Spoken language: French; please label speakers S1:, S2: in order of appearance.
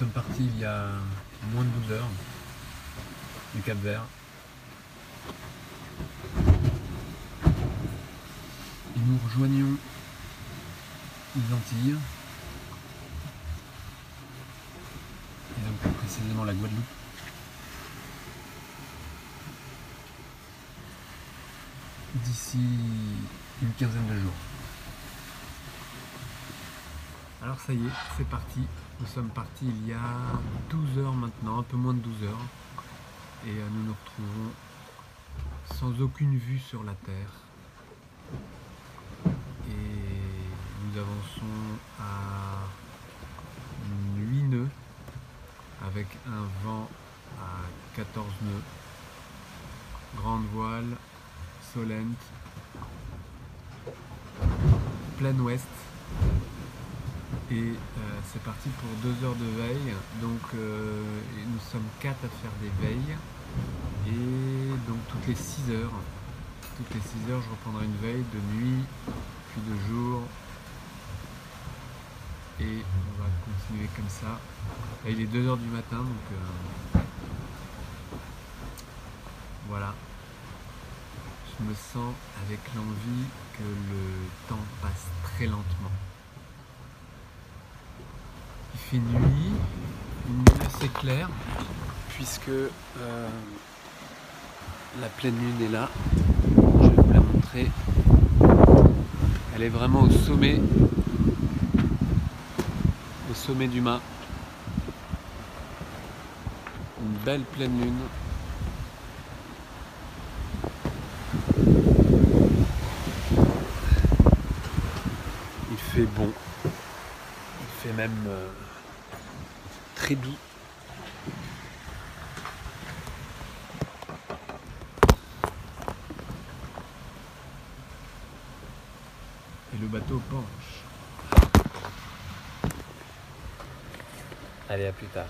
S1: sommes partis il y a moins de 12 heures du Cap Vert. Et nous rejoignons les Antilles. Et donc précisément la Guadeloupe. D'ici une quinzaine de jours. Alors ça y est, c'est parti. Nous sommes partis il y a 12 heures maintenant, un peu moins de 12 heures. Et euh, nous nous retrouvons sans aucune vue sur la Terre. Et nous avançons à 8 nœuds avec un vent à 14 nœuds. Grande voile, Solent, plein ouest. Et euh, c'est parti pour deux heures de veille. Donc euh, nous sommes quatre à faire des veilles. Et donc toutes les 6 heures, toutes les 6 heures, je reprendrai une veille de nuit, puis de jour. Et on va continuer comme ça. Il est 2 heures du matin, donc euh, voilà. Je me sens avec l'envie que le temps passe très lentement. Fait nuit, une nuit assez claire, puisque euh, la pleine lune est là. Je vais vous la montrer. Elle est vraiment au sommet, au sommet du mât. Une belle pleine lune. Il fait bon. Il fait même euh, très doux. Et le bateau penche. Allez, à plus tard.